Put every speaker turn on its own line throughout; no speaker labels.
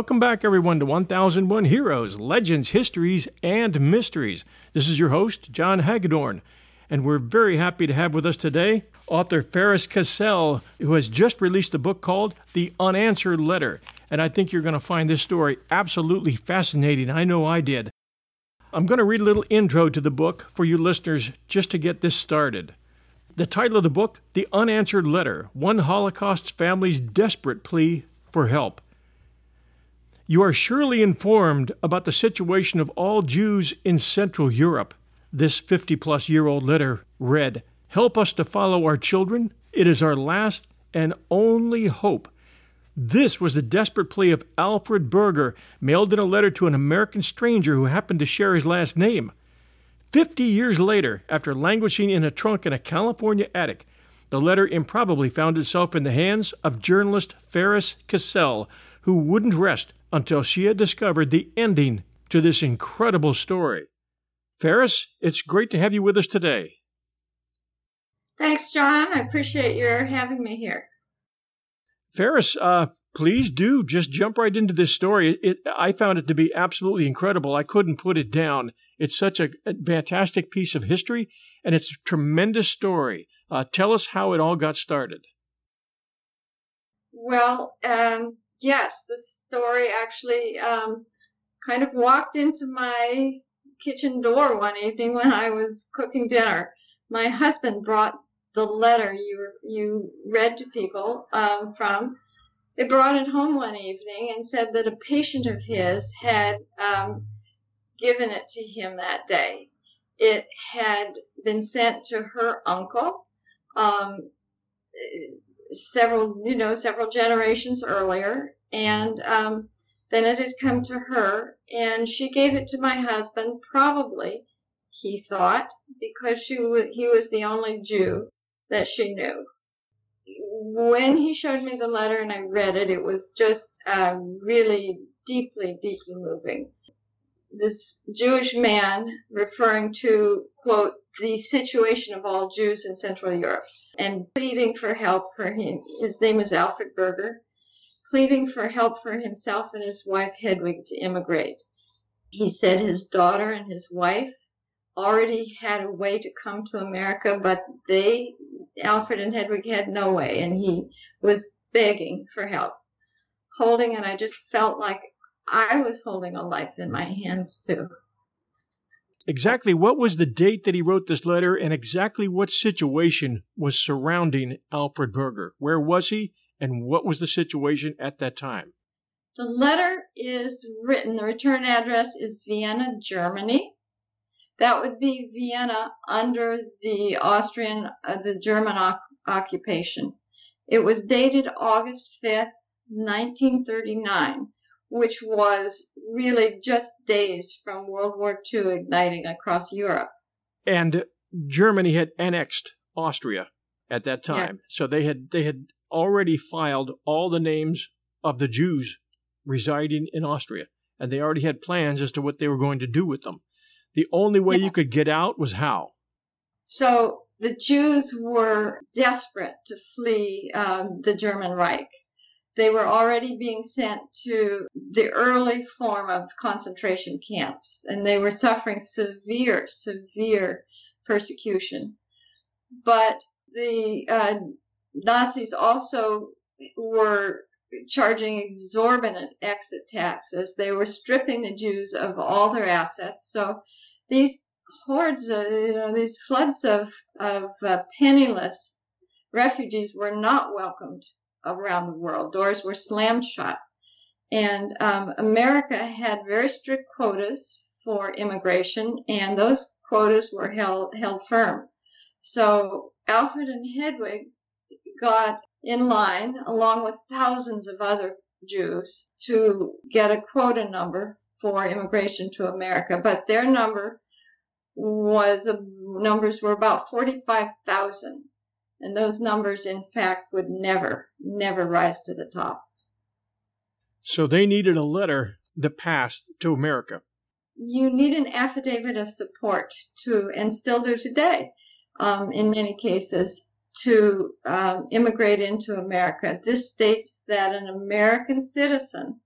Welcome back, everyone, to 1001 Heroes, Legends, Histories, and Mysteries. This is your host, John Hagedorn, and we're very happy to have with us today author Faris Cassell, who has just released a book called The Unanswered Letter. And I think you're going to find this story absolutely fascinating. I know I did. I'm going to read a little intro to the book for you listeners just to get this started. The title of the book, The Unanswered Letter One Holocaust Family's Desperate Plea for Help. You are surely informed about the situation of all Jews in Central Europe. This 50 plus year old letter read Help us to follow our children. It is our last and only hope. This was the desperate plea of Alfred Berger, mailed in a letter to an American stranger who happened to share his last name. Fifty years later, after languishing in a trunk in a California attic, the letter improbably found itself in the hands of journalist Faris Cassell, who wouldn't rest until she had discovered the ending to this incredible story. Faris, it's great to have you with us today.
Thanks, John. I appreciate your having me here.
Faris, uh, please do just jump right into this story. It, I found it to be absolutely incredible. I couldn't put it down. It's such a, a fantastic piece of history, and it's a tremendous story. Uh, tell us how it all got started.
Well, um, yes, the story actually um, kind of walked into my kitchen door one evening when I was cooking dinner. My husband brought the letter you you read to people um, from. They brought it home one evening and said that a patient of his had um, given it to him that day. It had been sent to her uncle. Um, several, you know, several generations earlier, and um, then it had come to her, and she gave it to my husband. Probably, he thought, because she w- he was the only Jew that she knew. When he showed me the letter and I read it, it was just uh, really deeply, deeply moving. This Jewish man referring to, quote, the situation of all Jews in Central Europe and pleading for help for him. His name is Alfred Berger, pleading for help for himself and his wife Hedwig to immigrate. He said his daughter and his wife already had a way to come to America, but they, Alfred and Hedwig, had no way, and he was begging for help, holding, and I just felt like I was holding a life in my hands too
exactly what was the date that he wrote this letter and exactly what situation was surrounding Alfred Berger? Where was he and what was the situation at that time?
The letter is written, the return address is Vienna, Germany. That would be Vienna under the Austrian, uh, the German o- occupation. It was dated August 5th, 1939 which was really just days from World War II igniting across Europe.
And Germany had annexed Austria at that time. Yes. So they had they had already filed all the names of the Jews residing in Austria, and they already had plans as to what they were going to do with them. The only way yeah. you could get out was how.
So the Jews were desperate to flee um, the German Reich they were already being sent to the early form of concentration camps, and they were suffering severe, severe persecution. But the uh, Nazis also were charging exorbitant exit taxes. They were stripping the Jews of all their assets. So these hordes, of, you know, these floods of, of uh, penniless refugees were not welcomed around the world. Doors were slammed shut. And um, America had very strict quotas for immigration, and those quotas were held, held firm. So Alfred and Hedwig got in line, along with thousands of other Jews, to get a quota number for immigration to America. But their number was, numbers were about 45,000. And those numbers, in fact, would never, never rise to the top.
So they needed a letter that passed to America.
You need an affidavit of support to, and still do today, um, in many cases, to um, immigrate into America. This states that an American citizen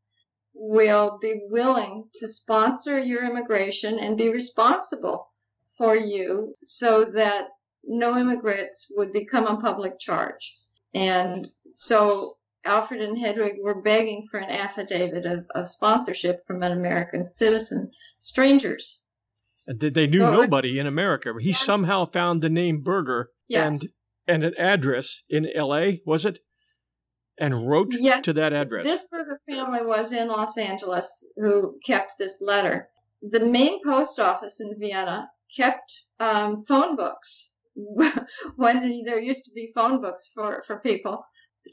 will be willing to sponsor your immigration and be responsible for you so that no immigrants would become a public charge. And so Alfred and Hedwig were begging for an affidavit of, of sponsorship from an American citizen, strangers.
They knew so nobody in America. He yeah. somehow found the name Berger
yes.
and and an address in L.A. Was it? And wrote yes. to that address.
This Berger family was in Los Angeles who kept this letter. The main post office in Vienna kept um, phone books when there used to be phone books for, for people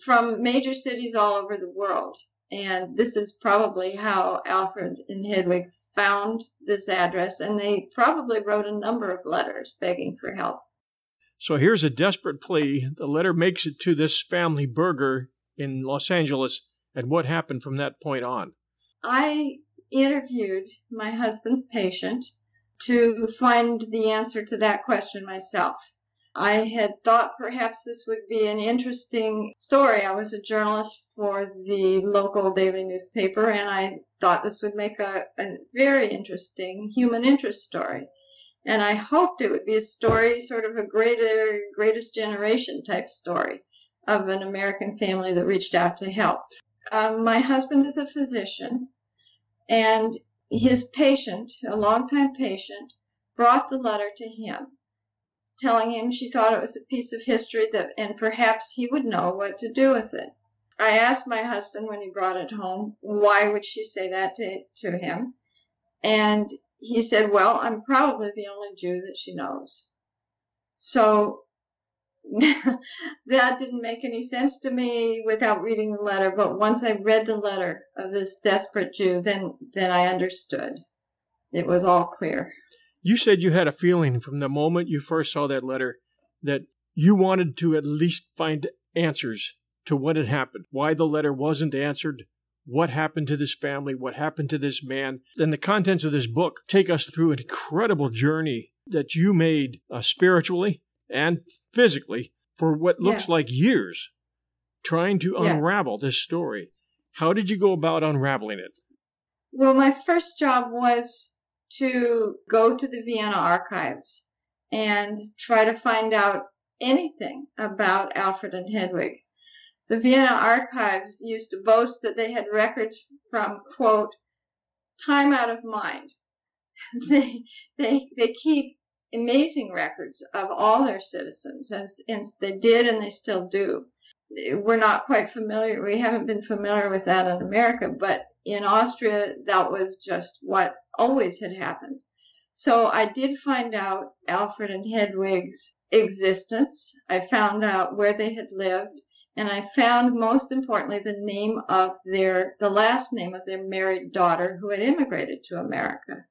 from major cities all over the world. And this is probably how Alfred and Hedwig found this address, and they probably wrote a number of letters begging for help.
So here's a desperate plea. The letter makes it to this family Berger in Los Angeles, and what happened from that point on?
I interviewed my husband's patient to find the answer to that question myself. I had thought perhaps this would be an interesting story. I was a journalist for the local daily newspaper, and I thought this would make a, a very interesting human interest story. And I hoped it would be a story, sort of a greater, greatest generation type story of an American family that reached out to help. Um, my husband is a physician, and his patient, a longtime patient, brought the letter to him telling him she thought it was a piece of history that and perhaps he would know what to do with it. I asked my husband when he brought it home, why would she say that to, to him? And he said, well, I'm probably the only Jew that she knows. So that didn't make any sense to me without reading the letter. But once I read the letter of this desperate Jew, then, then I understood. It was all clear.
You said you had a feeling from the moment you first saw that letter that you wanted to at least find answers to what had happened, why the letter wasn't answered, what happened to this family, what happened to this man. Then the contents of this book take us through an incredible journey that you made uh, spiritually and physically for what looks like years trying to yeah. unravel this story. How did you go about unraveling it?
Well, my first job was to go to the Vienna archives and try to find out anything about Alfred and Hedwig. The Vienna archives used to boast that they had records from, quote, time out of mind. they, they, they keep amazing records of all their citizens, and, and they did and they still do. We're not quite familiar, we haven't been familiar with that in America, but in Austria, that was just what always had happened. So I did find out Alfred and Hedwig's existence. I found out where they had lived, and I found most importantly the name of their the last name of their married daughter who had immigrated to America.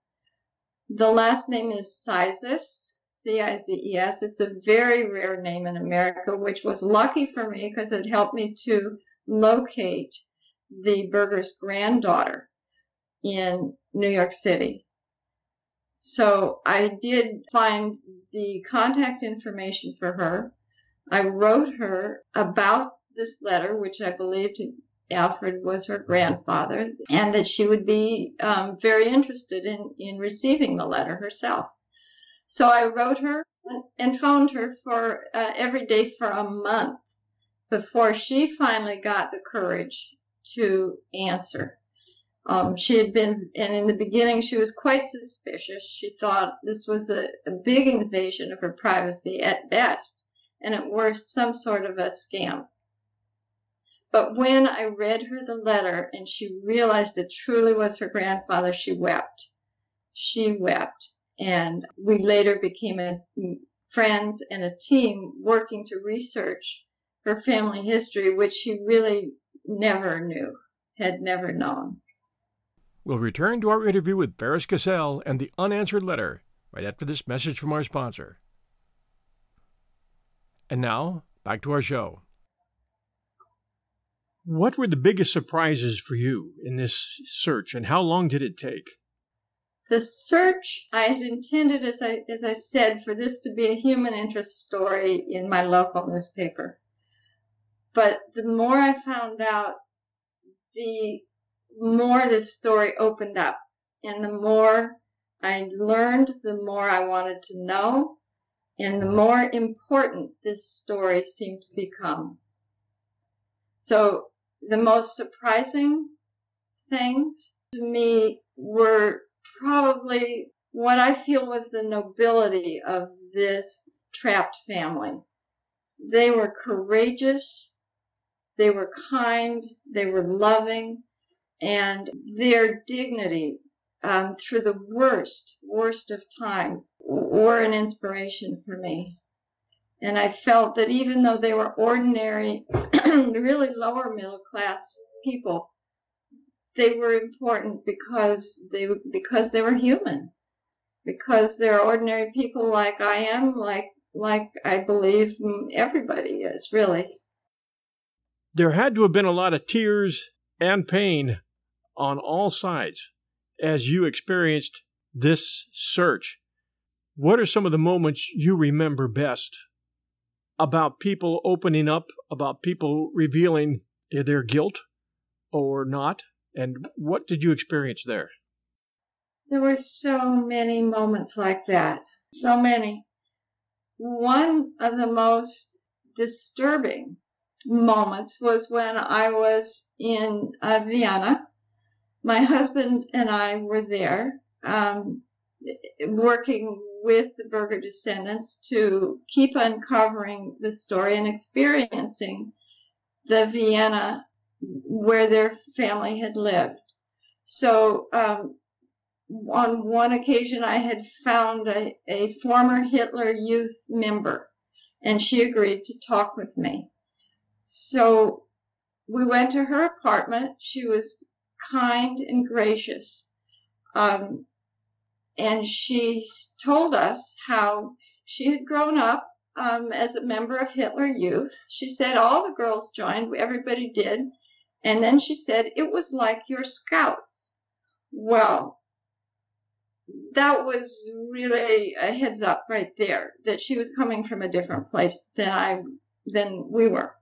The last name is Cizes, C-I-Z-E-S. It's a very rare name in America, which was lucky for me because it helped me to locate the Berger's granddaughter in New York City. So I did find the contact information for her. I wrote her about this letter, which I believed Alfred was her grandfather, and that she would be um, very interested in, in receiving the letter herself. So I wrote her and phoned her for uh, every day for a month before she finally got the courage to answer. Um, she had been, and in the beginning, she was quite suspicious. She thought this was a, a big invasion of her privacy at best, and at worst, some sort of a scam. But when I read her the letter and she realized it truly was her grandfather, she wept. She wept. And we later became a, friends and a team working to research her family history, which she really never knew, had never known.
We'll return to our interview with Faris Cassell and the unanswered letter right after this message from our sponsor. And now, back to our show. What were the biggest surprises for you in this search, and how long did it take?
The search I had intended, as I as I said, for this to be a human interest story in my local newspaper. But the more I found out, the more this story opened up. And the more I learned, the more I wanted to know, and the more important this story seemed to become. So the most surprising things to me were probably what I feel was the nobility of this trapped family. They were courageous, they were kind, they were loving, and their dignity um, through the worst, worst of times were an inspiration for me. And I felt that even though they were ordinary, really lower middle class people, they were important because they because they were human, because they're ordinary people like I am, like like I believe everybody is really.
There had to have been a lot of tears and pain on all sides as you experienced this search. What are some of the moments you remember best about people opening up, about people revealing their guilt or not? And what did you experience there?
There were so many moments like that. So many. One of the most disturbing moments was when I was in uh, Vienna. My husband and I were there um, working with the Berger descendants to keep uncovering the story and experiencing the Vienna where their family had lived. So, um, on one occasion, I had found a, a former Hitler Youth member, and she agreed to talk with me. So, we went to her apartment. She was kind and gracious. Um, and she told us how she had grown up um, as a member of Hitler Youth. She said all the girls joined, everybody did. And then she said, It was like your scouts. Well, that was really a heads up right there that she was coming from a different place than I than we were.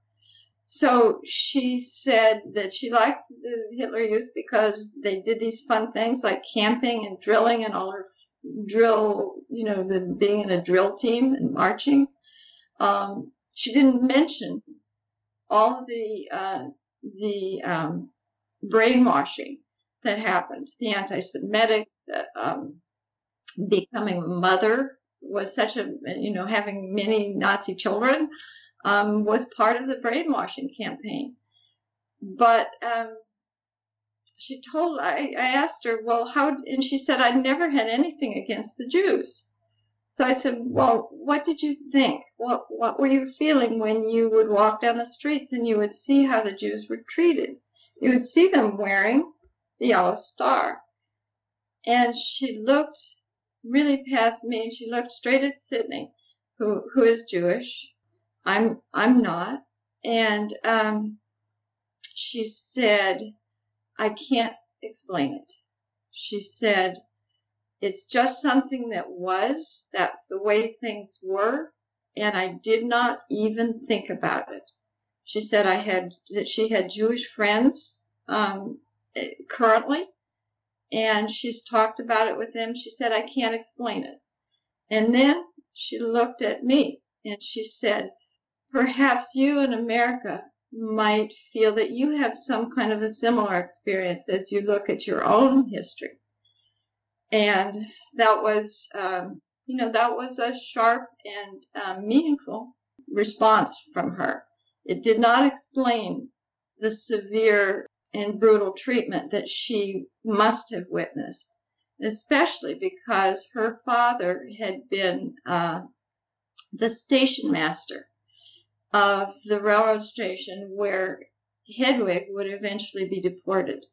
So she said that she liked the Hitler Youth because they did these fun things like camping and drilling and all her drill, you know, the being in a drill team and marching. Um, she didn't mention all the uh, the um, brainwashing that happened, the anti-Semitic, um, becoming a mother was such a, you know, having many Nazi children um, was part of the brainwashing campaign. But um, she told, I, I asked her, well, how, and she said, I never had anything against the Jews. So I said, Well, what did you think? What, what were you feeling when you would walk down the streets and you would see how the Jews were treated? You would see them wearing the yellow star. And she looked really past me and she looked straight at Sidney, who, who is Jewish. I'm, I'm not. And um, she said, I can't explain it. She said, it's just something that was. That's the way things were. And I did not even think about it. She said I had that she had Jewish friends um, eh, currently, and she's talked about it with them. She said I can't explain it. And then she looked at me and she said, perhaps you in America might feel that you have some kind of a similar experience as you look at your own history. And that was um, you know that was a sharp and um, meaningful response from her. It did not explain the severe and brutal treatment that she must have witnessed especially because her father had been uh, the station master of the railroad station where Hedwig would eventually be deported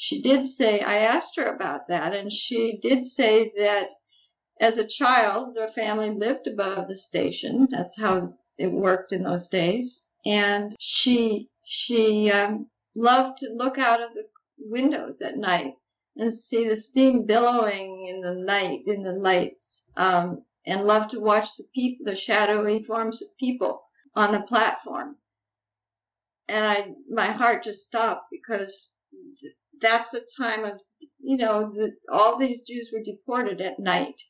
she did say, I asked her about that, and she did say that as a child, their family lived above the station. That's how it worked in those days. And she she um, loved to look out of the windows at night and see the steam billowing in the night in the lights, um, and loved to watch the people, the shadowy forms of people on the platform. And I, my heart just stopped because that's the time of, you know, the, all these Jews were deported at night.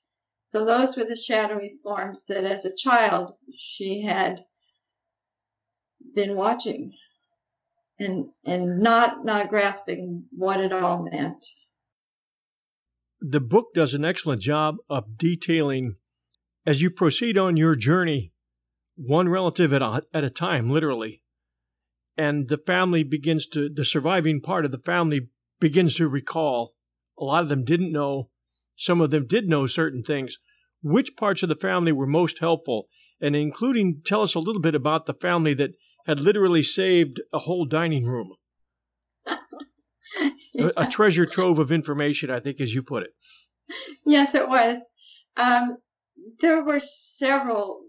So those were the shadowy forms that as a child she had been watching and and not not grasping what it all meant.
The book does an excellent job of detailing as you proceed on your journey, one relative at a, at a time, literally, and the family begins to the surviving part of the family begins to recall. A lot of them didn't know. Some of them did know certain things. Which parts of the family were most helpful? And including, tell us a little bit about the family that had literally saved a whole dining room. a, a, treasure trove of information, I think, as you put it.
Yes, it was. Um, there were several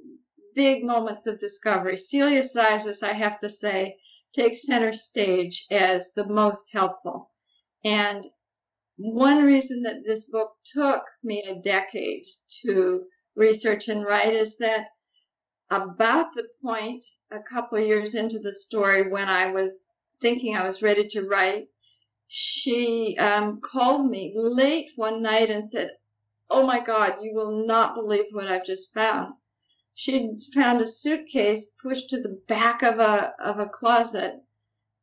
big moments of discovery. Celia Cizes, I have to say, takes center stage as the most helpful. And one reason that this book took me a decade to research and write is that about the point a couple years into the story when I was thinking I was ready to write, she um, called me late one night and said, Oh my God, you will not believe what I've just found. She'd found a suitcase pushed to the back of a, of a closet.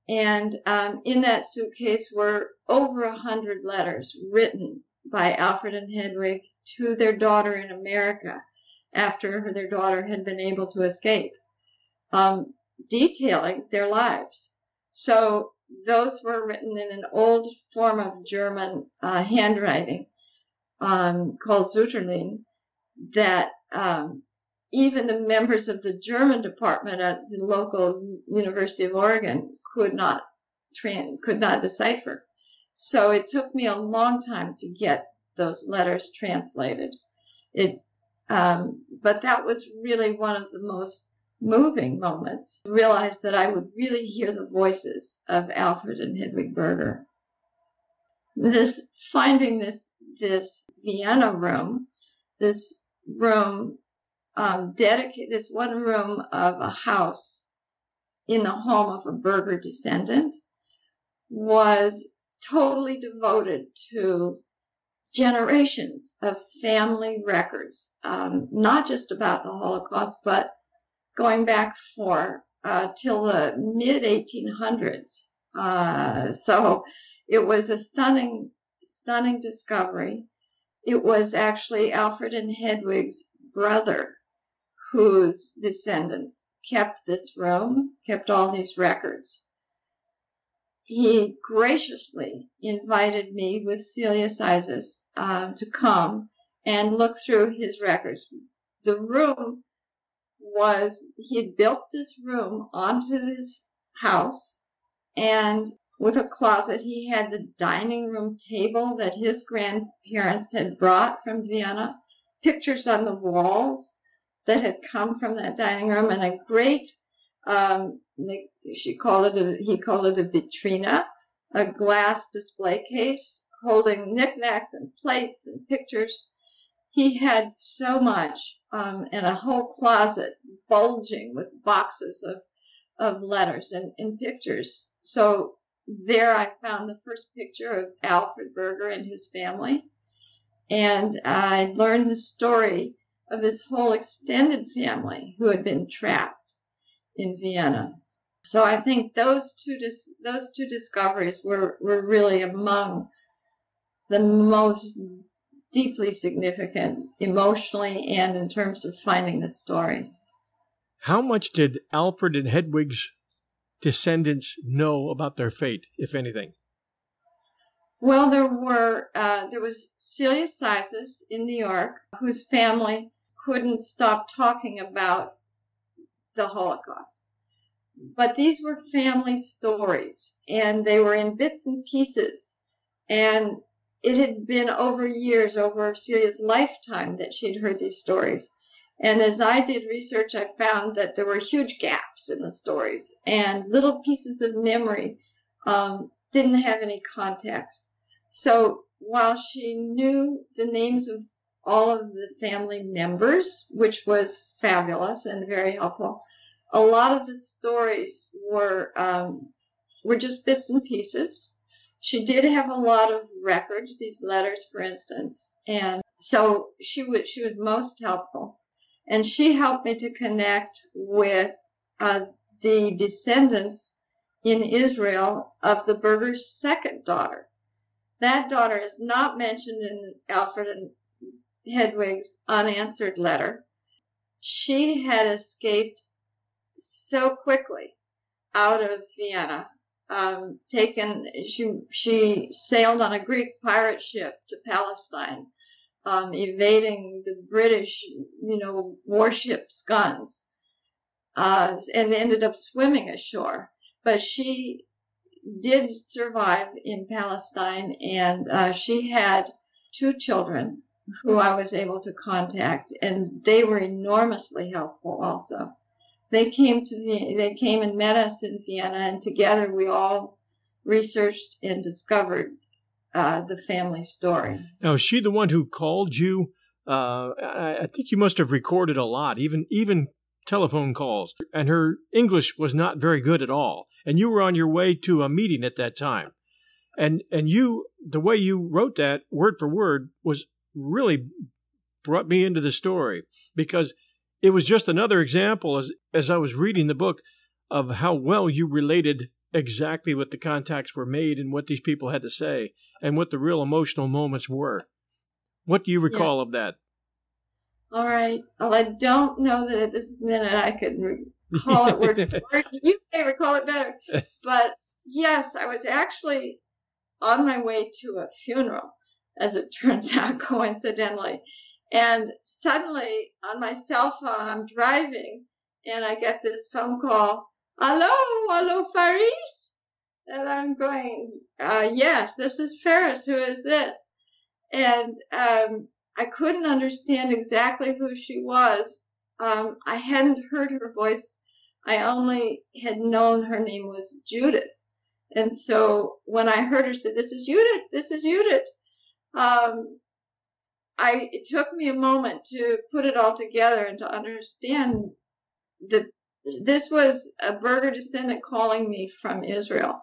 And um, in that suitcase were over a hundred letters written by Alfred and Hedwig to their daughter in America after their daughter had been able to escape um, detailing their lives. So those were written in an old form of German uh, handwriting um, called Sütterlin that um, even the members of the German department at the local University of Oregon could not could not decipher. So it took me a long time to get those letters translated. It, um, but that was really one of the most moving moments, realized that I would really hear the voices of Alfred and Hedwig Berger. This finding this this Vienna room, this room um, dedicated, this one room of a house in the home of a Berger descendant, was totally devoted to generations of family records, um, not just about the Holocaust, but going back for uh, till the mid 1800s. Uh, so it was a stunning, stunning discovery. It was actually Alfred and Hedwig's brother whose descendants kept this room, kept all these records. He graciously invited me with Celia Cizes uh, to come and look through his records. The room was he had built this room onto his house and with a closet he had the dining room table that his grandparents had brought from vienna pictures on the walls that had come from that dining room and a great um, she called it a, he called it a vitrina a glass display case holding knickknacks and plates and pictures he had so much um, and a whole closet bulging with boxes of, of letters and, and pictures. So there I found the first picture of Alfred Berger and his family. And I learned the story of his whole extended family who had been trapped in Vienna. So I think those two dis- those two discoveries were, were really among the most deeply significant emotionally and in terms of finding the story.
How much did Alfred and Hedwig's descendants know about their fate, if anything?
Well, there were uh, there was Celia Cizes in New York, whose family couldn't stop talking about the Holocaust. But these were family stories, and they were in bits and pieces. And it had been over years, over Celia's lifetime, that she had heard these stories. And as I did research, I found that there were huge gaps in the stories, and little pieces of memory um, didn't have any context. So while she knew the names of all of the family members, which was fabulous and very helpful, a lot of the stories were um, were just bits and pieces. She did have a lot of records, these letters, for instance, and so she was she was most helpful, and she helped me to connect with uh, the descendants in Israel of the Berger's second daughter. That daughter is not mentioned in Alfred and Hedwig's unanswered letter. She had escaped so quickly out of Vienna. Um, taken, she she sailed on a Greek pirate ship to Palestine, um, evading the British, you know, warships' guns, uh, and ended up swimming ashore. But she did survive in Palestine, and uh, she had two children who I was able to contact, and they were enormously helpful also they came to they came and met us in Vienna, and together we all researched and discovered uh, the family story.
Now, is she the one who called you? Uh, I, I think you must have recorded a lot, even even telephone calls, and her English was not very good at all. And you were on your way to a meeting at that time, and and you the way you wrote that word for word was really brought me into the story because it was just another example as as I was reading the book of how well you related exactly what the contacts were made and what these people had to say and what the real emotional moments were. What do you recall yeah. of that?
All right. Well, I don't know that at this minute I can recall it word for word. You may recall it better. But yes, I was actually on my way to a funeral, as it turns out, coincidentally. And suddenly on my cell phone, I'm driving and I get this phone call. Hello, hello, Faris. And I'm going, uh, yes, this is Faris. Who is this? And um, I couldn't understand exactly who she was. Um, I hadn't heard her voice. I only had known her name was Judith. And so when I heard her say, This is Judith, this is Judith, um, I it took me a moment to put it all together and to understand that this was a Berger descendant calling me from Israel.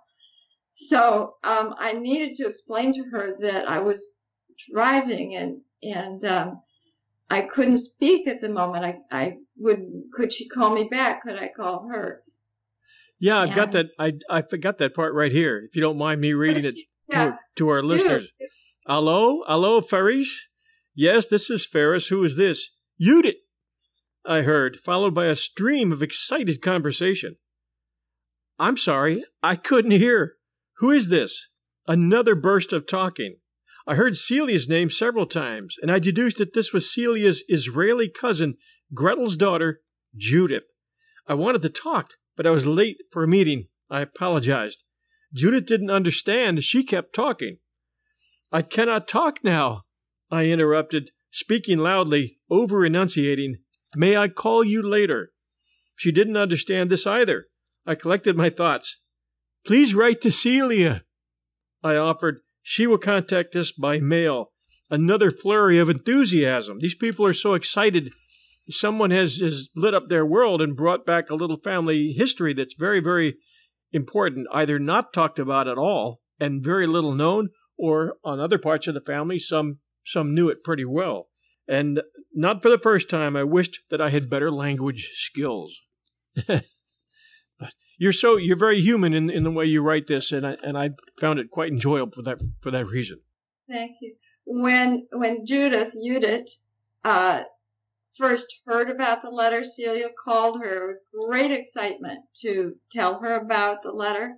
So um, I needed to explain to her that I was driving and and um, I couldn't speak at the moment. I, I would could she call me back? Could I call her?
Yeah, I've and, got that. I I forgot that part right here. If you don't mind me reading it yeah, to, to, our listeners. Hello, hello, Faris. Yes, this is Faris. Who is this? Judith, I heard, followed by a stream of excited conversation. I'm sorry, I couldn't hear. Who is this? Another burst of talking. I heard Celia's name several times, and I deduced that this was Celia's Israeli cousin, Gretel's daughter, Judith. I wanted to talk, but I was late for a meeting. I apologized. Judith didn't understand. She kept talking. I cannot talk now, I interrupted, speaking loudly, over enunciating, May I call you later? She didn't understand this either. I collected my thoughts. Please write to Celia. I offered, She will contact us by mail. Another flurry of enthusiasm. These people are so excited. Someone has, has lit up their world and brought back a little family history that's very, very important, either not talked about at all and very little known, or on other parts of the family, some some knew it pretty well. And not for the first time, I wished that I had better language skills. but you're so you're very human in, in the way you write this, and I and I found it quite enjoyable for that for that reason.
Thank you. When when Judith Judith uh, first heard about the letter, Celia called her with great excitement to tell her about the letter.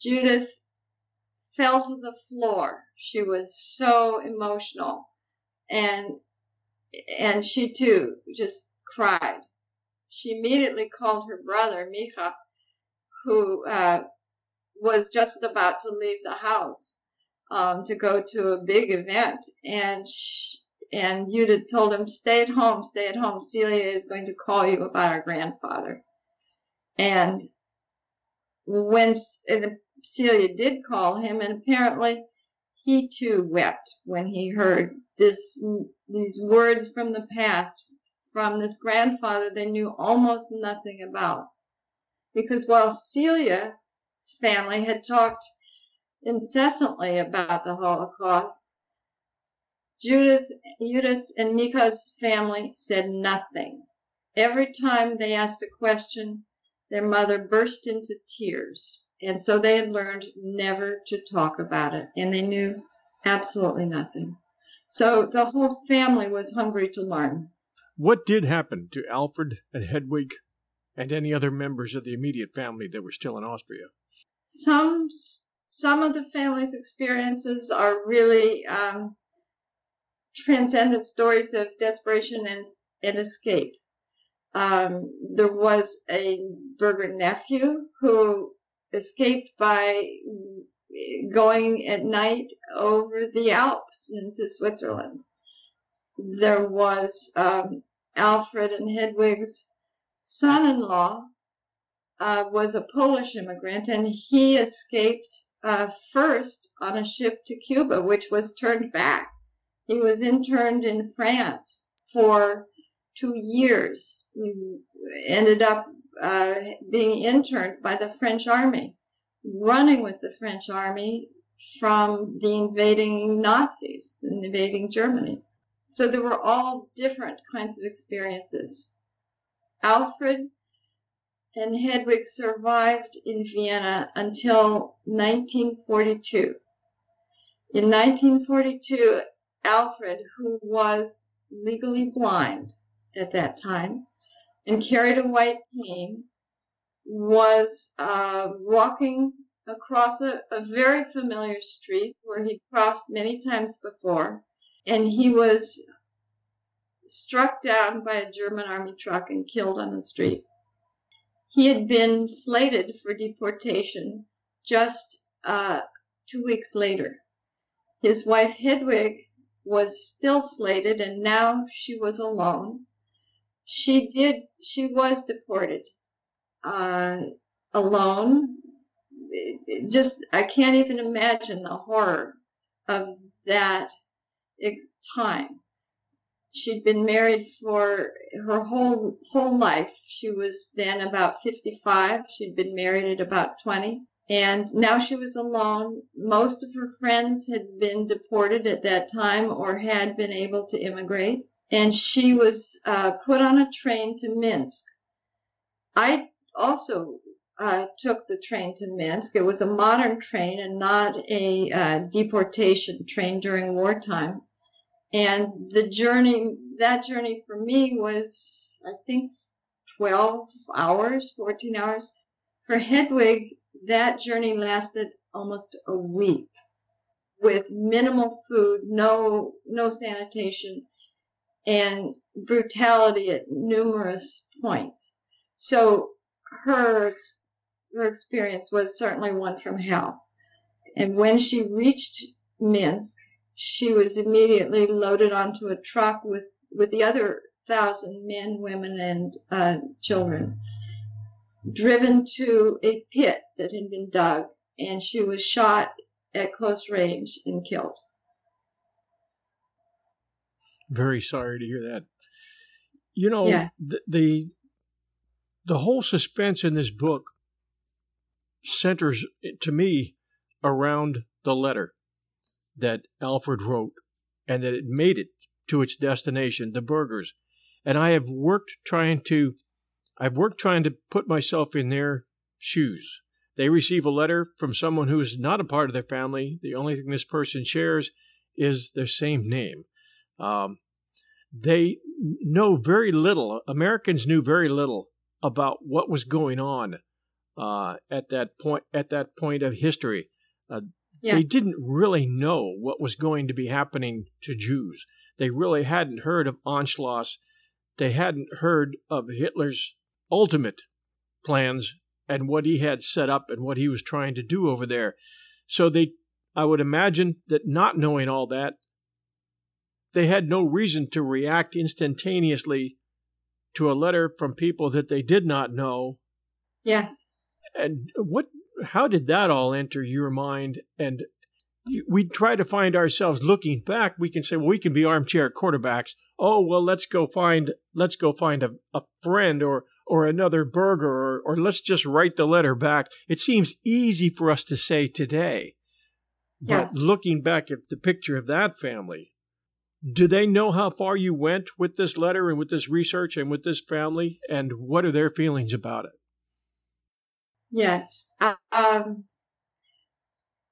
Judith fell to the floor. She was so emotional. And and she too just cried. She immediately called her brother, Micha, who uh, was just about to leave the house um, to go to a big event. And she, and Judith told him, stay at home, stay at home. Celia is going to call you about our grandfather. And when and Celia did call him, and apparently he too wept when he heard this these words from the past from this grandfather they knew almost nothing about. Because while Celia's family had talked incessantly about the Holocaust. Judith, Judith and Mika's family said nothing. Every time they asked a question, their mother burst into tears. And so they had learned never to talk about it, and they knew absolutely nothing. So the whole family was hungry to learn.
What did happen to Alfred and Hedwig and any other members of the immediate family that were still in Austria?
Some some of the family's experiences are really um, transcendent stories of desperation and, and escape. Um, there was a Berger nephew who escaped by going at night over the Alps into Switzerland. There was um, Alfred and Hedwig's son-in-law uh, was a Polish immigrant, and he escaped uh, first on a ship to Cuba, which was turned back. He was interned in France for two years. He ended up uh, being interned by the French army, running with the French army from the invading Nazis, invading Germany. So there were all different kinds of experiences. Alfred and Hedwig survived in Vienna until 1942. In 1942, Alfred, who was legally blind at that time and carried a white cane, was uh, walking across a, a very familiar street where he'd crossed many times before, and he was struck down by a German army truck and killed on the street. He had been slated for deportation just uh, two weeks later. His wife Hedwig was still slated, and now she was alone. She did. She was deported uh, alone. just I can't even imagine the horror of that time she'd been married for her whole whole life. She was then about 55. She'd been married at about 20. And now she was alone. Most of her friends had been deported at that time or had been able to immigrate. And she was uh, put on a train to Minsk. I also uh, took the train to Minsk. It was a modern train and not a uh, deportation train during wartime. And the journey, that journey for me was, I think, 12 hours, 14 hours. For Hedwig, that journey lasted almost a week with minimal food, no, no sanitation, and brutality at numerous points. So her, her experience was certainly one from hell. And when she reached Minsk, she was immediately loaded onto a truck with, with the other thousand men, women, and uh, children, driven to a pit that had been dug, and she was shot at close range and killed.
Very sorry to hear that. You know, the, the the whole suspense in this book centers to me around the letter that Alfred wrote and that it made it to its destination, the Bergers. And I have worked trying to I've worked trying to put myself in their shoes. They receive a letter from someone who is not a part of their family. The only thing this person shares is their same name. Um, they know very little. Americans knew very little about what was going on uh, at that point. At that point of history, uh, yeah. They didn't really know what was going to be happening to Jews. They really hadn't heard of Anschluss. They hadn't heard of Hitler's ultimate plans and what he had set up and what he was trying to do over there. So they I would imagine that not knowing all that, they had no reason to react instantaneously to a letter from people that they did not know.
Yes.
And what how did that all enter your mind? And we try to find ourselves looking back. We can say, well, we can be armchair quarterbacks. Oh, well, let's go find let's go find a, a friend or or another Berger or, or let's just write the letter back. It seems easy for us to say today. Yes. But looking back at the picture of that family, do they know how far you went with this letter and with this research and with this family? And what are their feelings about it?
Yes. Um,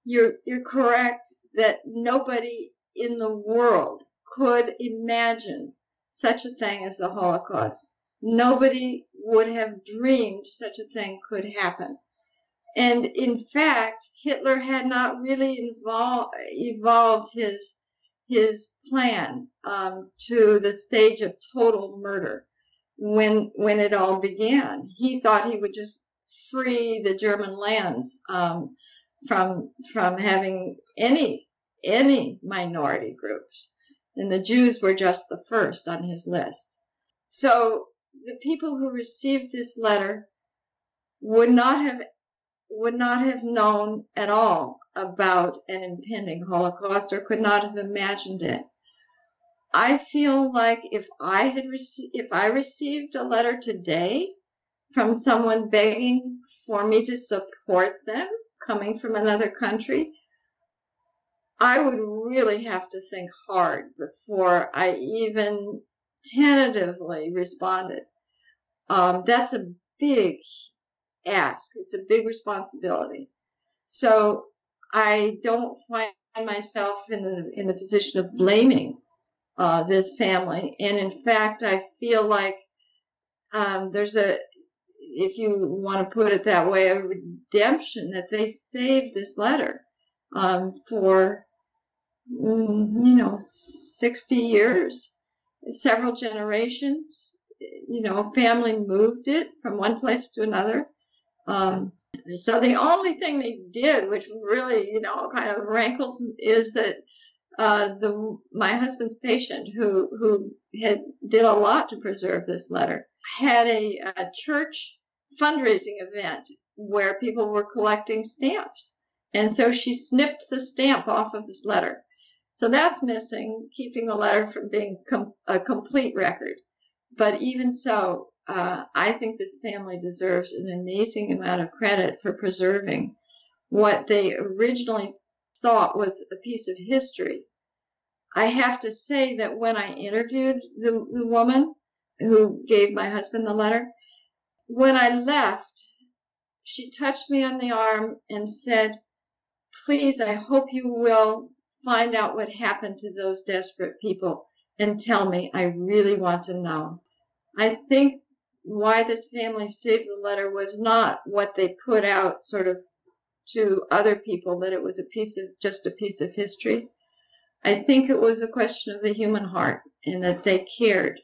you're, you're correct that nobody in the world could imagine such a thing as the Holocaust. Nobody would have dreamed such a thing could happen. And in fact, Hitler had not really evol- evolved his his plan um, to the stage of total murder when when it all began. He thought he would just free the German lands um, from from having any any minority groups, and the Jews were just the first on his list. So the people who received this letter would not have would not have known at all about an impending Holocaust or could not have imagined it. I feel like if I had received, if I received a letter today from someone begging for me to support them coming from another country, I would really have to think hard before I even tentatively responded. Um, that's a big ask. It's a big responsibility. So I don't find myself in the in the position of blaming uh, this family, and in fact, I feel like um, there's a, if you want to put it that way, a redemption that they saved this letter um, for mm, you know 60 years, several generations. You know, family moved it from one place to another. Um, so the only thing they did, which really, you know, kind of rankles, is that uh, the my husband's patient, who who had did a lot to preserve this letter, had a, a church fundraising event where people were collecting stamps, and so she snipped the stamp off of this letter. So that's missing, keeping the letter from being com- a complete record. But even so, uh, I think this family deserves an amazing amount of credit for preserving what they originally thought was a piece of history. I have to say that when I interviewed the, the woman who gave my husband the letter, when I left, she touched me on the arm and said, Please, I hope you will find out what happened to those desperate people and tell me. I really want to know. I think why this family saved the letter was not what they put out sort of to other people that it was a piece of just a piece of history. I think it was a question of the human heart and that they cared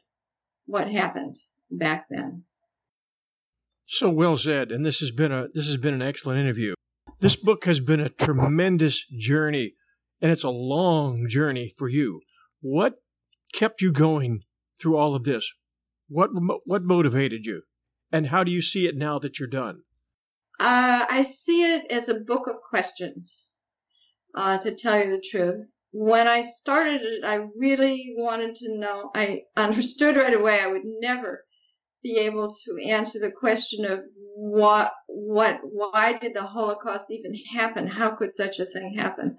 what happened back then.
So well said, and this has been a this has been an excellent interview. This book has been a tremendous journey, and it's a long journey for you. What kept you going through all of this? What what motivated you, and how do you see it now that you're done?
Uh, I see it as a book of questions. Uh, to tell you the truth, when I started it, I really wanted to know. I understood right away I would never be able to answer the question of what, what, why did the Holocaust even happen? How could such a thing happen?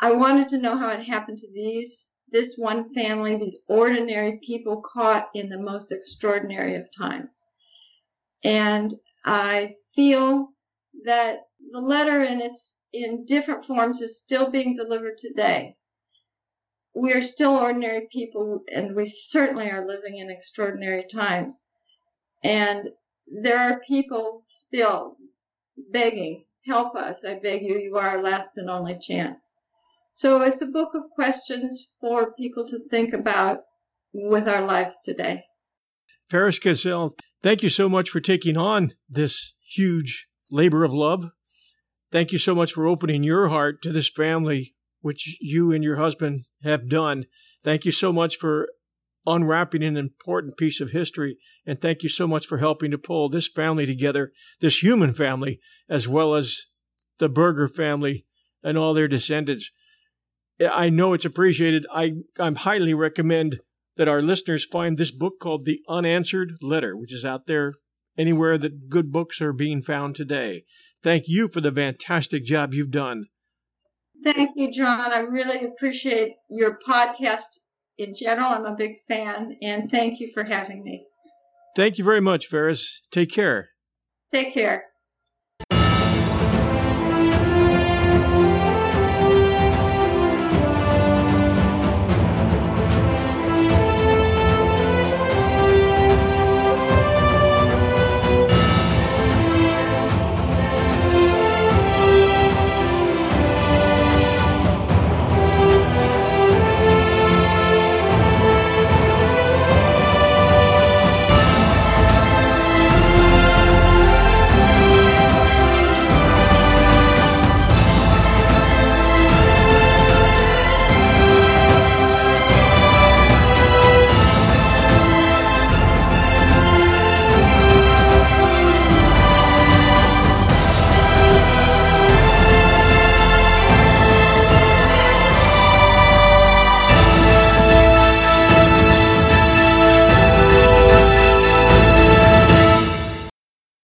I wanted to know how it happened to these this one family, these ordinary people caught in the most extraordinary of times. And I feel that the letter in its in different forms is still being delivered today. We are still ordinary people and we certainly are living in extraordinary times. And there are people still begging, help us, I beg you, you are our last and only chance. So it's a book of questions for people to think about with our lives today.
Faris Cassell, thank you so much for taking on this huge labor of love. Thank you so much for opening your heart to this family, which you and your husband have done. Thank you so much for unwrapping an important piece of history. And thank you so much for helping to pull this family together, this human family, as well as the Berger family and all their descendants. I know it's appreciated. I, I highly recommend that our listeners find this book called The Unanswered Letter, which is out there anywhere that good books are being found today. Thank you for the fantastic job you've done.
Thank you, John. I really appreciate your podcast in general. I'm a big fan, and thank you for having me.
Thank you very much, Faris. Take care.
Take care.